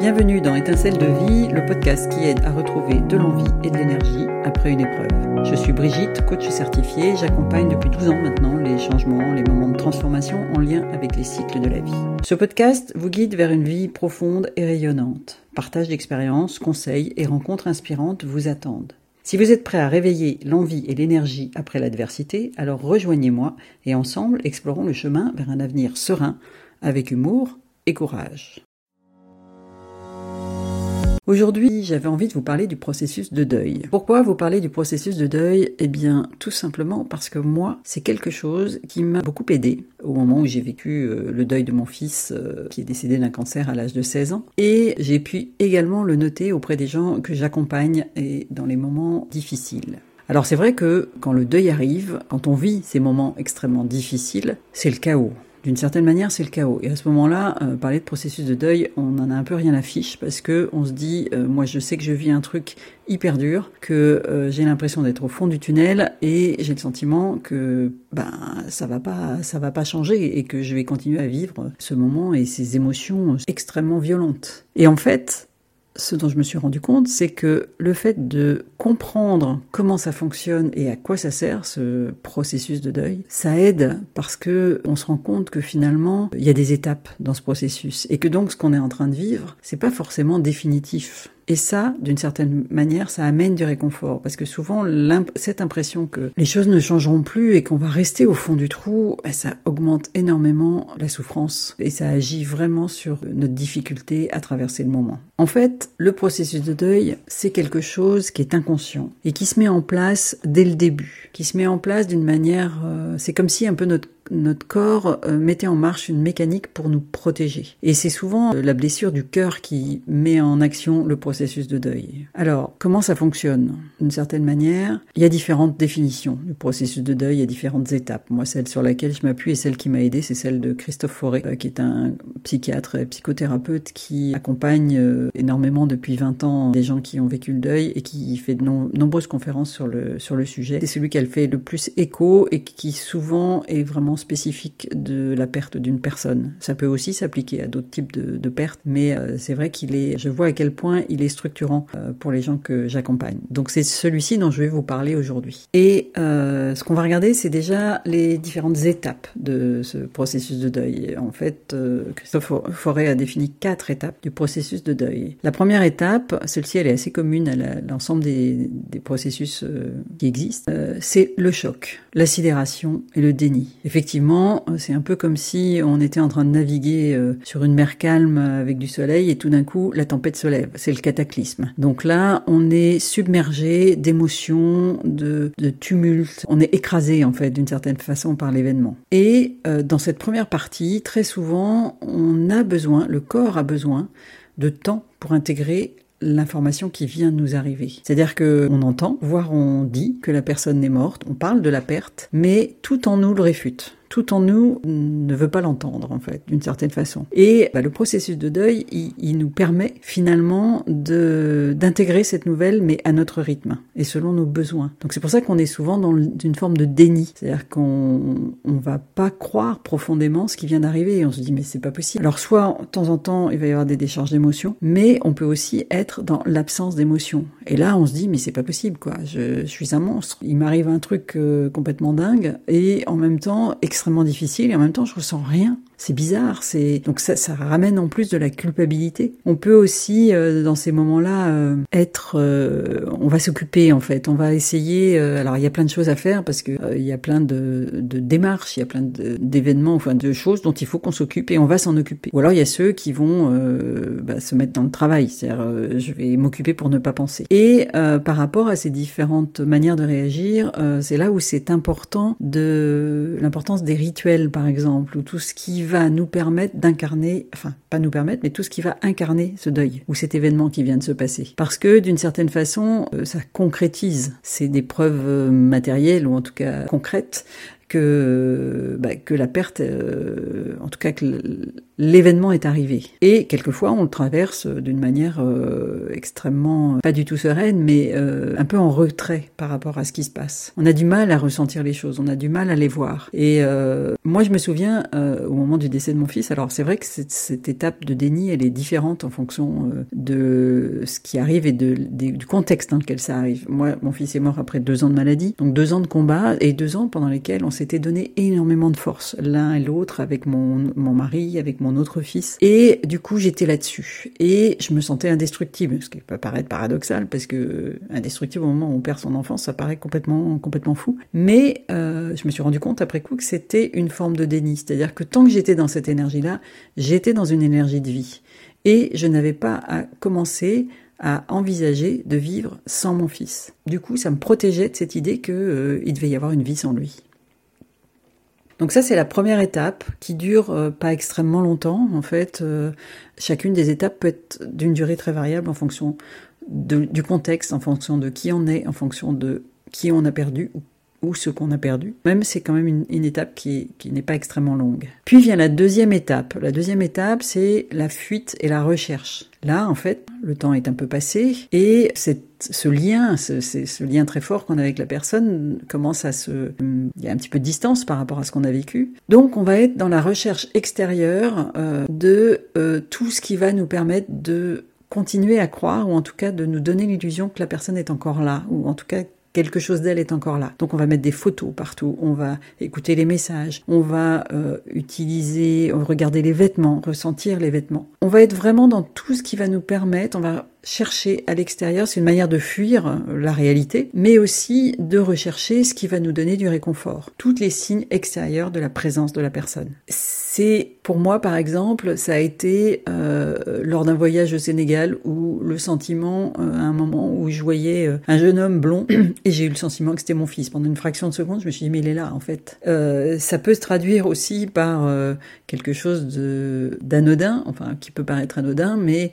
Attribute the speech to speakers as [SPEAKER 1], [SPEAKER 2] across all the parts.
[SPEAKER 1] Bienvenue dans Étincelle de vie, le podcast qui aide à retrouver de l'envie et de l'énergie après une épreuve. Je suis Brigitte, coach certifiée, j'accompagne depuis 12 ans maintenant les changements, les moments de transformation en lien avec les cycles de la vie. Ce podcast vous guide vers une vie profonde et rayonnante. Partage d'expériences, conseils et rencontres inspirantes vous attendent. Si vous êtes prêt à réveiller l'envie et l'énergie après l'adversité, alors rejoignez-moi et ensemble explorons le chemin vers un avenir serein, avec humour et courage. Aujourd'hui, j'avais envie de vous parler du processus de deuil. Pourquoi vous parler du processus de deuil? Eh bien, tout simplement parce que moi, c'est quelque chose qui m'a beaucoup aidé au moment où j'ai vécu euh, le deuil de mon fils euh, qui est décédé d'un cancer à l'âge de 16 ans. Et j'ai pu également le noter auprès des gens que j'accompagne et dans les moments difficiles. Alors c'est vrai que quand le deuil arrive, quand on vit ces moments extrêmement difficiles, c'est le chaos d'une certaine manière, c'est le chaos. Et à ce moment-là, euh, parler de processus de deuil, on en a un peu rien à fiche parce que on se dit, euh, moi, je sais que je vis un truc hyper dur, que euh, j'ai l'impression d'être au fond du tunnel et j'ai le sentiment que ben ça va pas, ça va pas changer et que je vais continuer à vivre ce moment et ces émotions extrêmement violentes. Et en fait, ce dont je me suis rendu compte, c'est que le fait de comprendre comment ça fonctionne et à quoi ça sert ce processus de deuil, ça aide parce que on se rend compte que finalement il y a des étapes dans ce processus et que donc ce qu'on est en train de vivre, c'est pas forcément définitif. Et ça, d'une certaine manière, ça amène du réconfort, parce que souvent, cette impression que les choses ne changeront plus et qu'on va rester au fond du trou, ben, ça augmente énormément la souffrance. Et ça agit vraiment sur notre difficulté à traverser le moment. En fait, le processus de deuil, c'est quelque chose qui est inconscient et qui se met en place dès le début, qui se met en place d'une manière, euh, c'est comme si un peu notre notre corps euh, mettait en marche une mécanique pour nous protéger. Et c'est souvent euh, la blessure du cœur qui met en action le processus de deuil. Alors, comment ça fonctionne? D'une certaine manière, il y a différentes définitions du processus de deuil, il y a différentes étapes. Moi, celle sur laquelle je m'appuie et celle qui m'a aidé, c'est celle de Christophe Forêt, euh, qui est un psychiatre et psychothérapeute qui accompagne énormément depuis 20 ans des gens qui ont vécu le deuil et qui fait de nombreuses conférences sur le, sur le sujet. C'est celui a fait le plus écho et qui souvent est vraiment spécifique de la perte d'une personne. Ça peut aussi s'appliquer à d'autres types de, pertes, mais euh, c'est vrai qu'il est, je vois à quel point il est structurant euh, pour les gens que j'accompagne. Donc c'est celui-ci dont je vais vous parler aujourd'hui. Et euh, ce qu'on va regarder, c'est déjà les différentes étapes de ce processus de deuil. En fait, Christophe Forêt a défini quatre étapes du processus de deuil. La première étape, celle-ci, elle est assez commune à l'ensemble des, processus qui existent, c'est le choc, la sidération et le déni. Effectivement, effectivement, c'est un peu comme si on était en train de naviguer euh, sur une mer calme avec du soleil et tout d'un coup la tempête se lève. C'est le cataclysme. Donc là, on est submergé d'émotions, de, de tumulte. On est écrasé en fait d'une certaine façon par l'événement. Et euh, dans cette première partie, très souvent, on a besoin, le corps a besoin de temps pour intégrer l'information qui vient nous arriver. C'est-à-dire que on entend, voire on dit que la personne est morte, on parle de la perte, mais tout en nous le réfute tout en nous ne veut pas l'entendre en fait, d'une certaine façon. Et bah, le processus de deuil, il, nous permet finalement d'intégrer cette nouvelle, mais à notre rythme et selon nos besoins. Donc c'est pour ça qu'on est souvent dans une forme de déni, c'est-à-dire qu'on on va pas croire profondément ce qui vient d'arriver et on se dit mais c'est pas possible. Alors soit de temps en temps il va y avoir des décharges d'émotions, mais on peut aussi être dans l'absence d'émotions. Et là on se dit mais c'est pas possible quoi, je, suis un monstre. Il m'arrive un truc euh, complètement dingue et en même temps extrêmement difficile et en même temps je ressens rien. C'est bizarre, c'est donc ça, ça ramène en plus de la culpabilité. On peut aussi euh, dans ces moments-là euh, être, euh, on va s'occuper en fait, on va essayer. alors il y a plein de choses à faire parce que il y a plein de, de démarches, il y a plein d'événements, enfin de choses dont il faut qu'on s'occupe et on va s'en occuper. Ou alors il y a ceux qui vont bah, se mettre dans le travail, c'est-à-dire je vais m'occuper pour ne pas penser. Et par rapport à ces différentes manières de réagir, c'est là où c'est important de l'importance des rituels par exemple ou tout ce qui va nous permettre d'incarner, enfin pas nous permettre, mais tout ce qui va incarner ce deuil ou cet événement qui vient de se passer. Parce que d'une certaine façon, euh, ça concrétise. C'est des preuves euh, matérielles ou en tout cas concrètes que, bah, que la perte, euh, en tout cas que l'événement est arrivé. Et quelquefois, on le traverse d'une manière euh, extrêmement, pas du tout sereine, mais euh, un peu en retrait par rapport à ce qui se passe. On a du mal à ressentir les choses, on a du mal à les voir. Et euh, moi, je me souviens, au moment du décès de mon fils, alors c'est vrai que cette, étape de déni, elle est différente en fonction de ce qui arrive et de, du contexte dans lequel ça arrive. Moi, mon fils est mort après deux ans de maladie, donc deux ans de combat et deux ans pendant lesquels on s'était donné énormément de force, l'un et l'autre, avec mon, mon mari, avec mon autre fils. Et du coup, j'étais là-dessus. Et je me sentais indestructible, ce qui peut paraître paradoxal, parce que indestructible au moment où on perd son enfance, ça paraît complètement, complètement fou. Mais euh, je me suis rendu compte après coup que c'était une forme de déni. C'est-à-dire que tant que j'étais dans cette énergie-là, j'étais dans une énergie de vie. Et je n'avais pas à commencer à envisager de vivre sans mon fils. Du coup, ça me protégeait de cette idée qu'il euh, devait y avoir une vie sans lui. Donc ça, c'est la première étape qui dure euh, pas extrêmement longtemps. En fait, euh, chacune des étapes peut être d'une durée très variable en fonction du contexte, en fonction de qui on est, en fonction de qui on a perdu ou ce qu'on a perdu. Même c'est quand même une, étape qui, qui n'est pas extrêmement longue. Puis vient la deuxième étape. La deuxième étape, c'est la fuite et la recherche. Là, en fait, le temps est un peu passé et cette, ce lien, ce, ce lien très fort qu'on a avec la personne commence à se... Il y a un petit peu de distance par rapport à ce qu'on a vécu. Donc on va être dans la recherche extérieure euh, de euh, tout ce qui va nous permettre de continuer à croire, ou en tout cas de nous donner l'illusion que la personne est encore là, ou en tout cas quelque chose d'elle est encore là. Donc on va mettre des photos partout, on va écouter les messages, on va euh, utiliser, regarder les vêtements, ressentir les vêtements. On va être vraiment dans tout ce qui va nous permettre, chercher à l'extérieur, c'est une manière de fuir euh, la réalité, mais aussi de rechercher ce qui va nous donner du réconfort. Tous les signes extérieurs de la présence de la personne. C'est pour moi, par exemple, ça a été euh, lors d'un voyage au Sénégal où le sentiment, euh, à un moment où je voyais un jeune homme blond et j'ai eu le sentiment que c'était mon fils. Pendant une fraction de seconde, je me suis dit mais il est là en fait. ça peut se traduire aussi par quelque chose de d'anodin, enfin qui peut paraître anodin, mais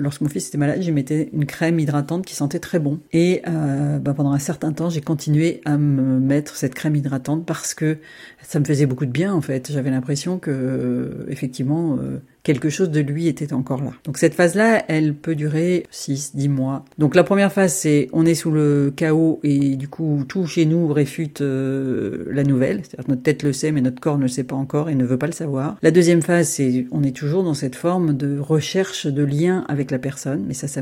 [SPEAKER 1] lorsque mon fils était malade j'y mettais une crème hydratante qui sentait très bon. Et euh, bah, pendant un certain temps, j'ai continué à me mettre cette crème hydratante parce que ça me faisait beaucoup de bien en fait. J'avais l'impression que effectivement euh, quelque chose de lui était encore là. Donc cette phase-là, elle peut durer 6, 10 mois. Donc la première phase, c'est on est sous le chaos et du coup tout chez nous réfute euh, la nouvelle. C'est-à-dire notre tête le sait mais notre corps ne le sait pas encore et ne veut pas le savoir. La deuxième phase, c'est on est toujours dans cette forme de recherche de lien avec la personne, mais ça, ça.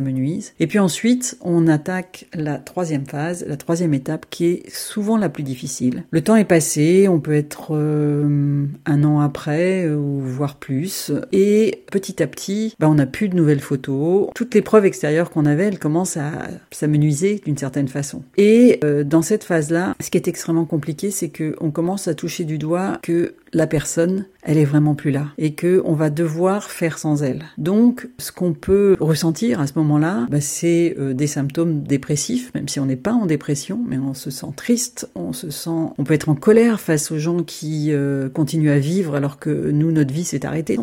[SPEAKER 1] Et puis ensuite, on attaque la troisième phase, la troisième étape qui est souvent la plus difficile. Le temps est passé, on peut être euh, un an après ou voire plus et petit à petit, bah, on n'a plus de nouvelles photos. Toutes les preuves extérieures qu'on avait, elles commencent à s'amenuiser d'une certaine façon. Et euh, dans cette phase-là, ce qui est extrêmement compliqué, c'est qu'on commence à toucher du doigt que la personne, elle est vraiment plus là et que on va devoir faire sans elle. Donc, ce qu'on peut ressentir à ce moment-là, bah, c'est euh, des symptômes dépressifs, même si on n'est pas en dépression, mais on se sent triste, on se sent, on peut être en colère face aux gens qui euh, continuent à vivre alors que nous, notre vie s'est arrêtée.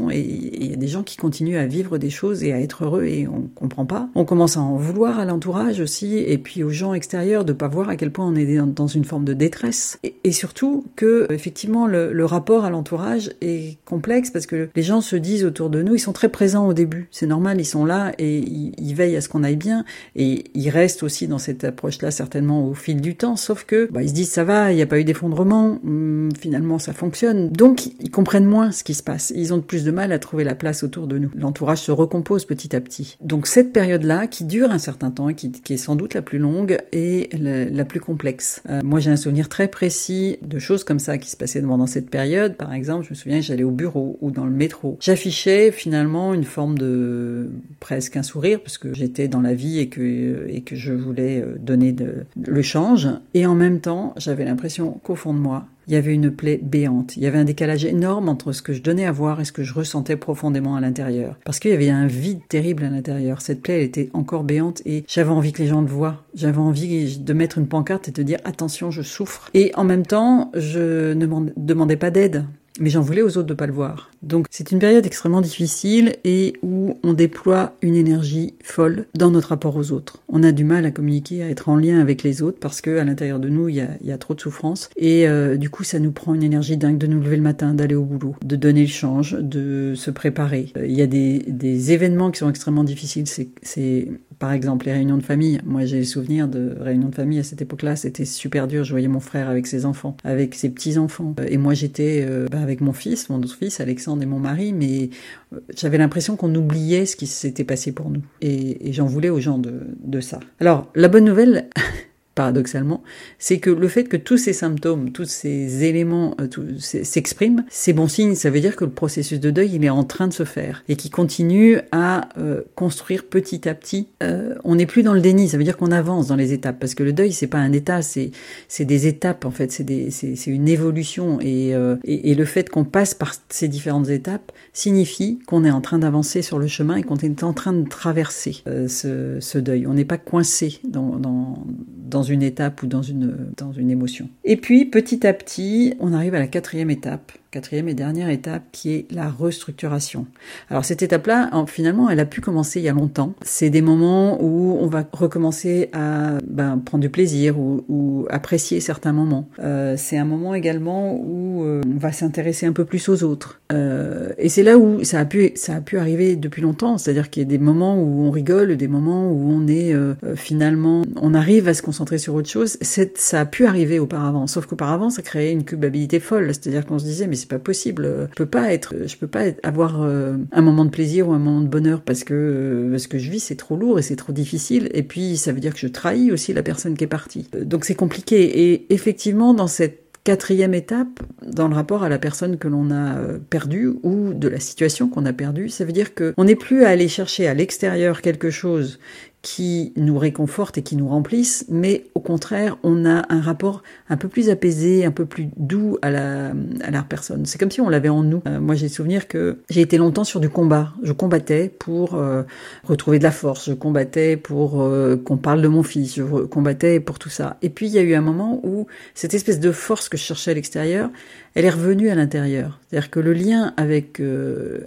[SPEAKER 1] Il y a des gens qui continuent à vivre des choses et à être heureux et on comprend pas. On commence à en vouloir à l'entourage aussi et puis aux gens extérieurs de pas voir à quel point on est dans une forme de détresse. Et, surtout que effectivement le, rapport à l'entourage est complexe parce que les gens se disent autour de nous, ils sont très présents au début, c'est normal, ils sont là et ils, veillent à ce qu'on aille bien et ils restent aussi dans cette approche-là certainement au fil du temps, sauf que bah, ils se disent ça va, il n'y a pas eu d'effondrement, hum, finalement ça fonctionne, donc ils comprennent moins ce qui se passe, ils ont plus de mal à trouver la place autour de nous. L'entourage se recompose petit à petit. Donc cette période-là, qui dure un certain temps et qui, est sans doute la plus longue, est la, plus complexe. Euh, moi j'ai un souvenir très précis de choses comme ça qui se passaient pendant cette période par exemple, je me souviens, j'allais au bureau ou dans le métro. J'affichais finalement une forme de presque un sourire parce que j'étais dans la vie et que et que je voulais euh, donner le change. Et en même temps, j'avais l'impression qu'au fond de moi, il y avait une plaie béante. Il y avait un décalage énorme entre ce que je donnais à voir et ce que je ressentais profondément à l'intérieur. Parce qu'il y avait un vide terrible à l'intérieur. Cette plaie, elle était encore béante et j'avais envie que les gens le voient. J'avais envie de mettre une pancarte et de dire attention, je souffre. Et en même temps, je ne demandais pas d'aide. Mais j'en voulais aux autres de pas le voir. Donc c'est une période extrêmement difficile et où on déploie une énergie folle dans notre rapport aux autres. On a du mal à communiquer, à être en lien avec les autres parce que à l'intérieur de nous il y a, trop de souffrance et euh, du coup ça nous prend une énergie dingue de nous lever le matin, d'aller au boulot, de donner le change, de se préparer. Euh, il y a des, événements qui sont extrêmement difficiles. C'est par exemple les réunions de famille. Moi j'ai le souvenir de réunions de famille à cette époque-là, c'était super dur. Je voyais mon frère avec ses enfants, avec ses petits enfants et moi j'étais euh, bah, avec mon fils, mon autre fils Alexandre et mon mari, mais euh, j'avais l'impression qu'on oubliait ce qui s'était passé pour nous. Et, j'en voulais aux gens de, de ça. Alors, la bonne nouvelle, paradoxalement, c'est que le fait que tous ces symptômes, tous ces éléments euh, s'expriment, c'est bon signe, ça veut dire que le processus de deuil, il est en train de se faire et qui continue à euh, construire petit à petit. Euh, on n'est plus dans le déni, ça veut dire qu'on avance dans les étapes parce que le deuil, c'est pas un état, c'est c'est des étapes en fait, c'est une évolution et, euh, et, et le fait qu'on passe par ces différentes étapes signifie qu'on est en train d'avancer sur le chemin et qu'on est en train de traverser euh, ce, ce, deuil. On n'est pas coincé dans, dans, dans une étape ou dans une, dans une émotion. Et puis, petit à petit, on arrive à la quatrième étape, quatrième et dernière étape qui est la restructuration. Alors cette étape-là, finalement, elle a pu commencer il y a longtemps. C'est des moments où on va recommencer à ben, prendre du plaisir ou, apprécier certains moments. Euh, c'est un moment également où euh, on va s'intéresser un peu plus aux autres. Euh, et c'est là où ça a pu ça a pu arriver depuis longtemps. C'est-à-dire qu'il y a des moments où on rigole, des moments où on est finalement, on arrive à se concentrer sur autre chose. Ça a pu arriver auparavant, sauf qu'auparavant ça créait une culpabilité folle. C'est-à-dire qu'on se disait mais c'est pas possible. Je peux pas être, je peux pas avoir euh, un moment de plaisir ou un moment de bonheur parce que euh, ce que je vis c'est trop lourd et c'est trop difficile. Et puis ça veut dire que je trahis aussi la personne qui est partie. Euh, donc c'est compliqué. Et effectivement dans cette quatrième étape, dans le rapport à la personne que l'on a perdue ou de la situation qu'on a perdue, ça veut dire qu'on n'est plus à aller chercher à l'extérieur quelque chose qui nous réconforte et qui nous remplissent, mais au contraire, on a un rapport un peu plus apaisé, un peu plus doux à la, à la personne. C'est comme si on l'avait en nous. Euh, moi, j'ai souvenir que j'ai été longtemps sur du combat. Je combattais pour euh, retrouver de la force, je combattais pour euh, qu'on parle de mon fils, je combattais pour tout ça. Et puis, il y a eu un moment où cette espèce de force que je cherchais à l'extérieur, elle est revenue à l'intérieur. C'est-à-dire que le lien avec,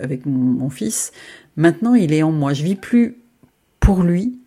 [SPEAKER 1] avec mon, mon fils, maintenant, il est en moi. Je vis plus pour lui,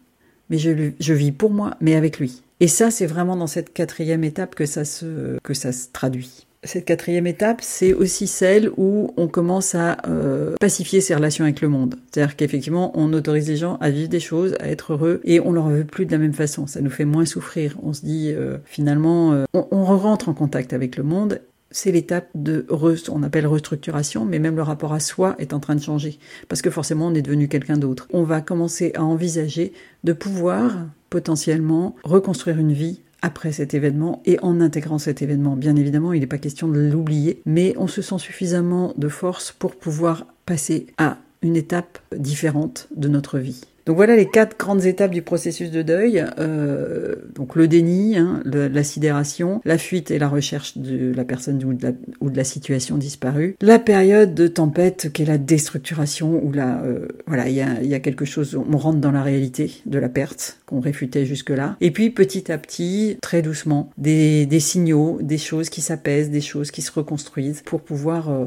[SPEAKER 1] mais je, vis pour moi, mais avec lui. Et ça, c'est vraiment dans cette quatrième étape que ça se, que ça se traduit. Cette quatrième étape, c'est aussi celle où on commence à euh, pacifier ses relations avec le monde. C'est-à-dire qu'effectivement, on autorise les gens à vivre des choses, à être heureux, et on leur veut plus de la même façon. Ça nous fait moins souffrir. On se dit, euh, finalement, euh, on, on rentre en contact avec le monde, c'est l'étape de, on appelle restructuration, mais même le rapport à soi est en train de changer, parce que forcément on est devenu quelqu'un d'autre. On va commencer à envisager de pouvoir potentiellement reconstruire une vie après cet événement et en intégrant cet événement. Bien évidemment, il n'est pas question de l'oublier, mais on se sent suffisamment de force pour pouvoir passer à une étape différente de notre vie. Donc voilà les quatre grandes étapes du processus de deuil. Euh, donc le déni, hein, la sidération, la fuite et la recherche de la personne ou de la, ou de la situation disparue. La période de tempête qui est la déstructuration où là, euh, voilà, il y a, quelque chose, on rentre dans la réalité de la perte qu'on réfutait jusque-là. Et puis petit à petit, très doucement, des, signaux, des choses qui s'apaisent, des choses qui se reconstruisent pour pouvoir euh,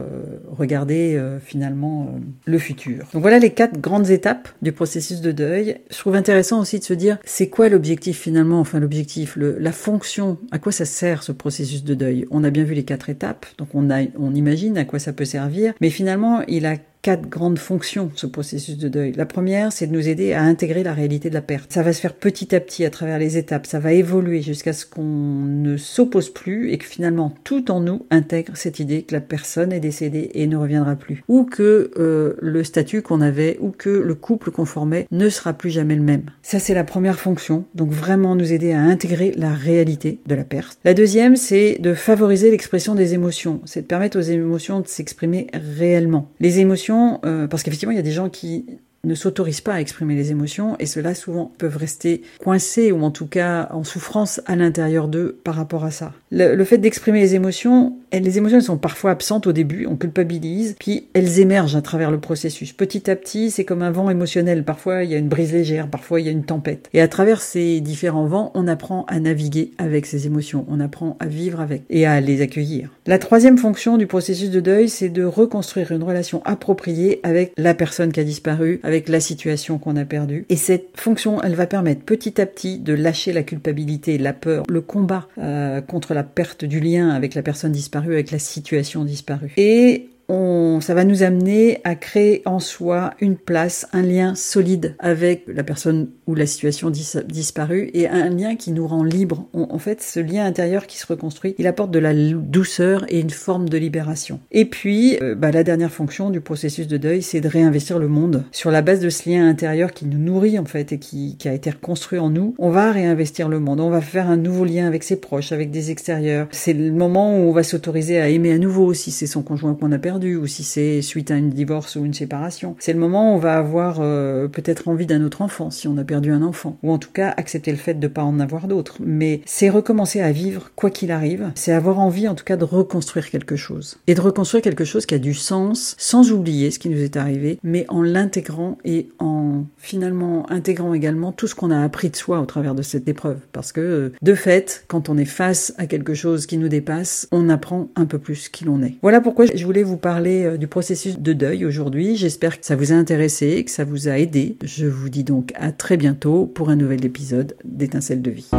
[SPEAKER 1] regarder finalement le futur. Donc voilà les quatre grandes étapes du processus de deuil. Je trouve intéressant aussi de se dire c'est quoi l'objectif finalement, enfin l'objectif, la fonction, à quoi ça sert ce processus de deuil? On a bien vu les quatre étapes, donc on, a, on imagine à quoi ça peut servir, mais finalement il a quatre grandes fonctions, ce processus de deuil. La première, c'est de nous aider à intégrer la réalité de la perte. Ça va se faire petit à petit à travers les étapes, ça va évoluer jusqu'à ce qu'on ne s'oppose plus et que finalement tout en nous intègre cette idée que la personne est décédée et ne reviendra plus. Ou que euh, le statut qu'on avait ou que le couple qu'on formait ne sera plus jamais le même. Ça, c'est la première fonction. Donc vraiment nous aider à intégrer la réalité de la perte. La deuxième, c'est de favoriser l'expression des émotions. C'est de permettre aux émotions de s'exprimer réellement. Les émotions euh, parce qu'effectivement, il y a des gens qui ne s'autorisent pas à exprimer les émotions et ceux-là souvent peuvent rester coincés ou en tout cas en souffrance à l'intérieur d'eux par rapport à ça. Le, le fait d'exprimer les émotions les émotions sont parfois absentes au début, on culpabilise, puis elles émergent à travers le processus. Petit à petit, c'est comme un vent émotionnel. Parfois, il y a une brise légère, parfois, il y a une tempête. Et à travers ces différents vents, on apprend à naviguer avec ces émotions, on apprend à vivre avec et à les accueillir. La troisième fonction du processus de deuil, c'est de reconstruire une relation appropriée avec la personne qui a disparu, avec la situation qu'on a perdue. Et cette fonction, elle va permettre petit à petit de lâcher la culpabilité, la peur, le combat euh, contre la perte du lien avec la personne disparue, avec la situation disparue. Et on, ça va nous amener à créer en soi une place, un lien solide avec la personne ou la situation disparue et un lien qui nous rend libre. en fait, ce lien intérieur qui se reconstruit, il apporte de la douceur et une forme de libération. Et puis, euh, bah, la dernière fonction du processus de deuil, c'est de réinvestir le monde. Sur la base de ce lien intérieur qui nous nourrit en fait et qui, qui a été reconstruit en nous, on va réinvestir le monde. On va faire un nouveau lien avec ses proches, avec des extérieurs. C'est le moment où on va s'autoriser à aimer à nouveau si c'est son conjoint qu'on a perdu ou si c'est suite à une divorce ou une séparation. C'est le moment où on va avoir euh, peut-être envie d'un autre enfant si on a perdu un enfant, ou en tout cas accepter le fait de ne pas en avoir d'autres. Mais c'est recommencer à vivre quoi qu'il arrive. C'est avoir envie en tout cas de reconstruire quelque chose et de reconstruire quelque chose qui a du sens sans oublier ce qui nous est arrivé, mais en l'intégrant et en finalement intégrant également tout ce qu'on a appris de soi au travers de cette épreuve. Parce que de fait, quand on est face à quelque chose qui nous dépasse, on apprend un peu plus qui l'on est. Voilà pourquoi je voulais vous parler euh, du processus de deuil aujourd'hui. J'espère que ça vous a intéressé, que ça vous a aidé. Je vous dis donc à très bientôt pour un nouvel épisode d'Étincelles de vie.